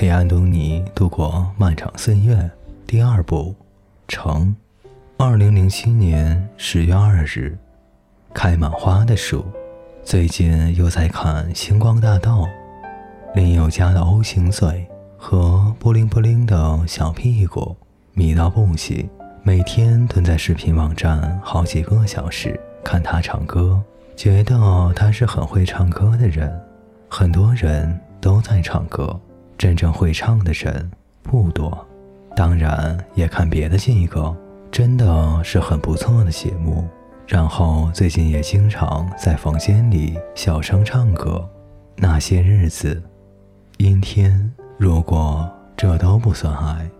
陪安东尼度过漫长岁月。第二部，成。二零零七年十月二日，开满花的树。最近又在看《星光大道》，林宥嘉的 O 型嘴和布灵布灵的小屁股迷到不行，每天蹲在视频网站好几个小时看他唱歌，觉得他是很会唱歌的人。很多人都在唱歌，真正会唱的人不多。当然也看别的几个，真的是很不错的节目。然后最近也经常在房间里小声唱歌。那些日子，阴天，如果这都不算爱，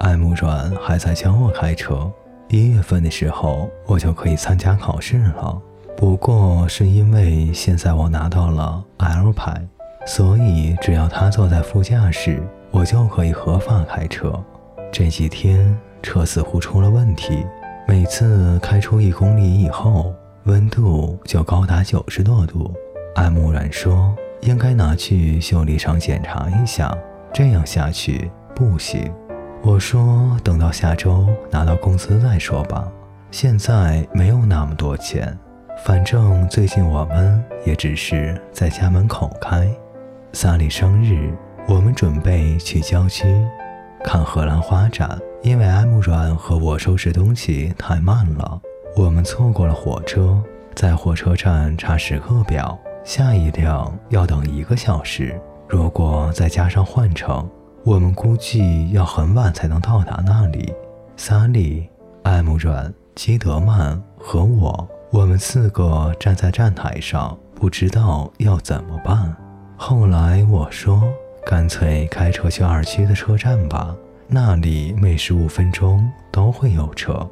爱慕软还在教我开车。一月份的时候，我就可以参加考试了。不过是因为现在我拿到了 L 牌，所以只要他坐在副驾驶，我就可以合法开车。这几天车似乎出了问题。每次开出一公里以后，温度就高达九十多度。安慕软说：“应该拿去修理厂检查一下，这样下去不行。”我说：“等到下周拿到工资再说吧，现在没有那么多钱。反正最近我们也只是在家门口开。”萨莉生日，我们准备去郊区看荷兰花展。因为艾慕软和我收拾东西太慢了，我们错过了火车，在火车站查时刻表，下一辆要等一个小时。如果再加上换乘，我们估计要很晚才能到达那里。萨利、安慕软、基德曼和我，我们四个站在站台上，不知道要怎么办。后来我说，干脆开车去二区的车站吧。那里每十五分钟都会有车。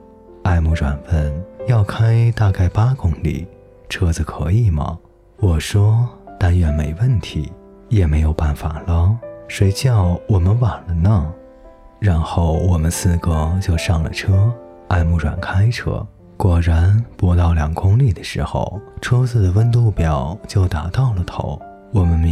艾姆软问：“要开大概八公里，车子可以吗？”我说：“但愿没问题。”也没有办法了，谁叫我们晚了呢？然后我们四个就上了车。艾姆软开车，果然不到两公里的时候，车子的温度表就达到了头。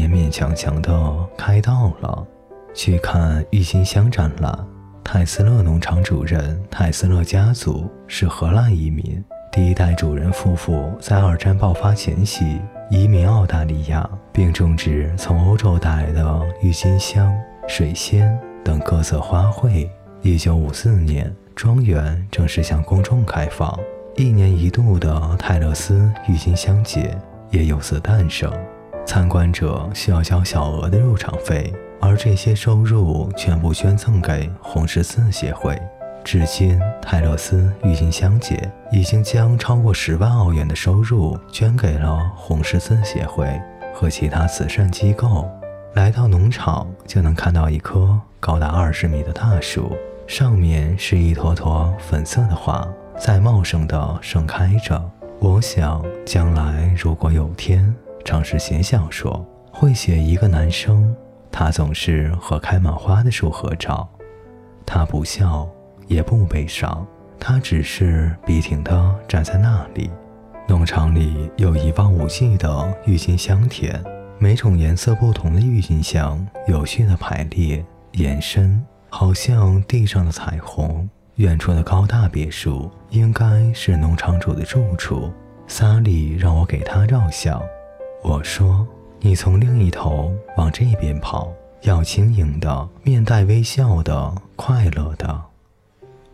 勉勉强强的开到了。去看郁金香展览。泰斯勒农场主人泰斯勒家族是荷兰移民，第一代主人夫妇在二战爆发前夕移民澳大利亚，并种植从欧洲带来的郁金香、水仙等各色花卉。一九五四年，庄园正式向公众开放，一年一度的泰勒斯郁金香节也由此诞生。参观者需要交小额的入场费。而这些收入全部捐赠给红十字协会。至今，泰勒斯郁金香节已经将超过十万澳元的收入捐给了红十字协会和其他慈善机构。来到农场，就能看到一棵高达二十米的大树，上面是一坨坨粉色的花，在茂盛地盛开着。我想，将来如果有天尝试写小说，会写一个男生。他总是和开满花的树合照，他不笑也不悲伤，他只是笔挺地站在那里。农场里有一望无际的郁金香田，每种颜色不同的郁金香有序地排列延伸，好像地上的彩虹。远处的高大别墅应该是农场主的住处。萨利让我给他照相，我说。你从另一头往这边跑，要轻盈的，面带微笑的，快乐的。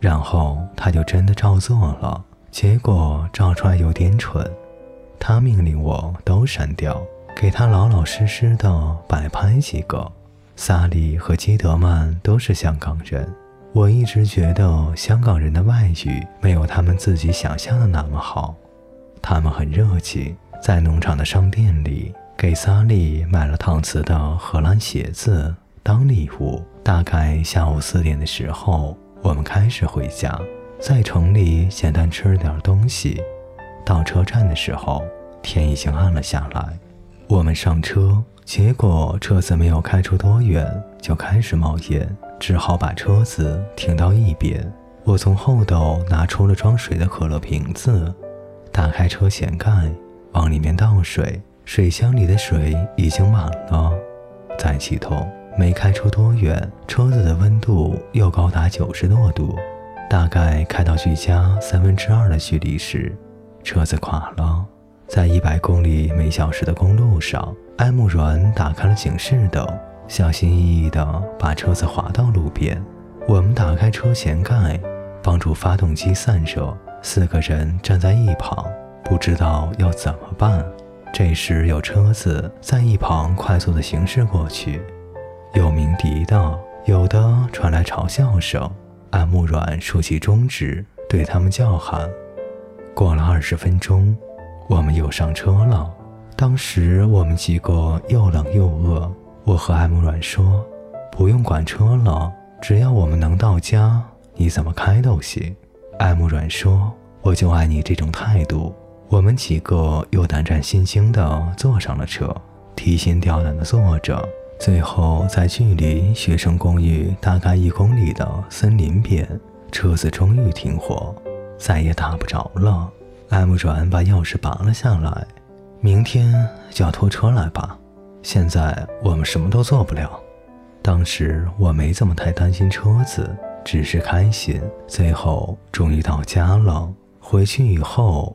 然后他就真的照做了，结果照出来有点蠢。他命令我都删掉，给他老老实实的摆拍几个。萨利和基德曼都是香港人，我一直觉得香港人的外语没有他们自己想象的那么好。他们很热情，在农场的商店里。给萨利买了搪瓷的荷兰鞋子当礼物。大概下午四点的时候，我们开始回家，在城里简单吃了点东西。到车站的时候，天已经暗了下来。我们上车，结果车子没有开出多远就开始冒烟，只好把车子停到一边。我从后斗拿出了装水的可乐瓶子，打开车前盖，往里面倒水。水箱里的水已经满了，再启动，没开出多远，车子的温度又高达九十多度。大概开到距家三分之二的距离时，车子垮了。在一百公里每小时的公路上，艾木软打开了警示灯，小心翼翼地把车子滑到路边。我们打开车前盖，帮助发动机散热。四个人站在一旁，不知道要怎么办。这时，有车子在一旁快速的行驶过去，有鸣笛的，有的传来嘲笑声。安慕软竖起中指，对他们叫喊。过了二十分钟，我们又上车了。当时我们几个又冷又饿。我和艾慕软说：“不用管车了，只要我们能到家，你怎么开都行。”艾慕软说：“我就爱你这种态度。”我们几个又胆战心惊地坐上了车，提心吊胆地坐着。最后，在距离学生公寓大概一公里的森林边，车子终于停火，再也打不着了。艾姆转把钥匙拔了下来，明天就要拖车来吧。现在我们什么都做不了。当时我没怎么太担心车子，只是开心。最后终于到家了，回去以后。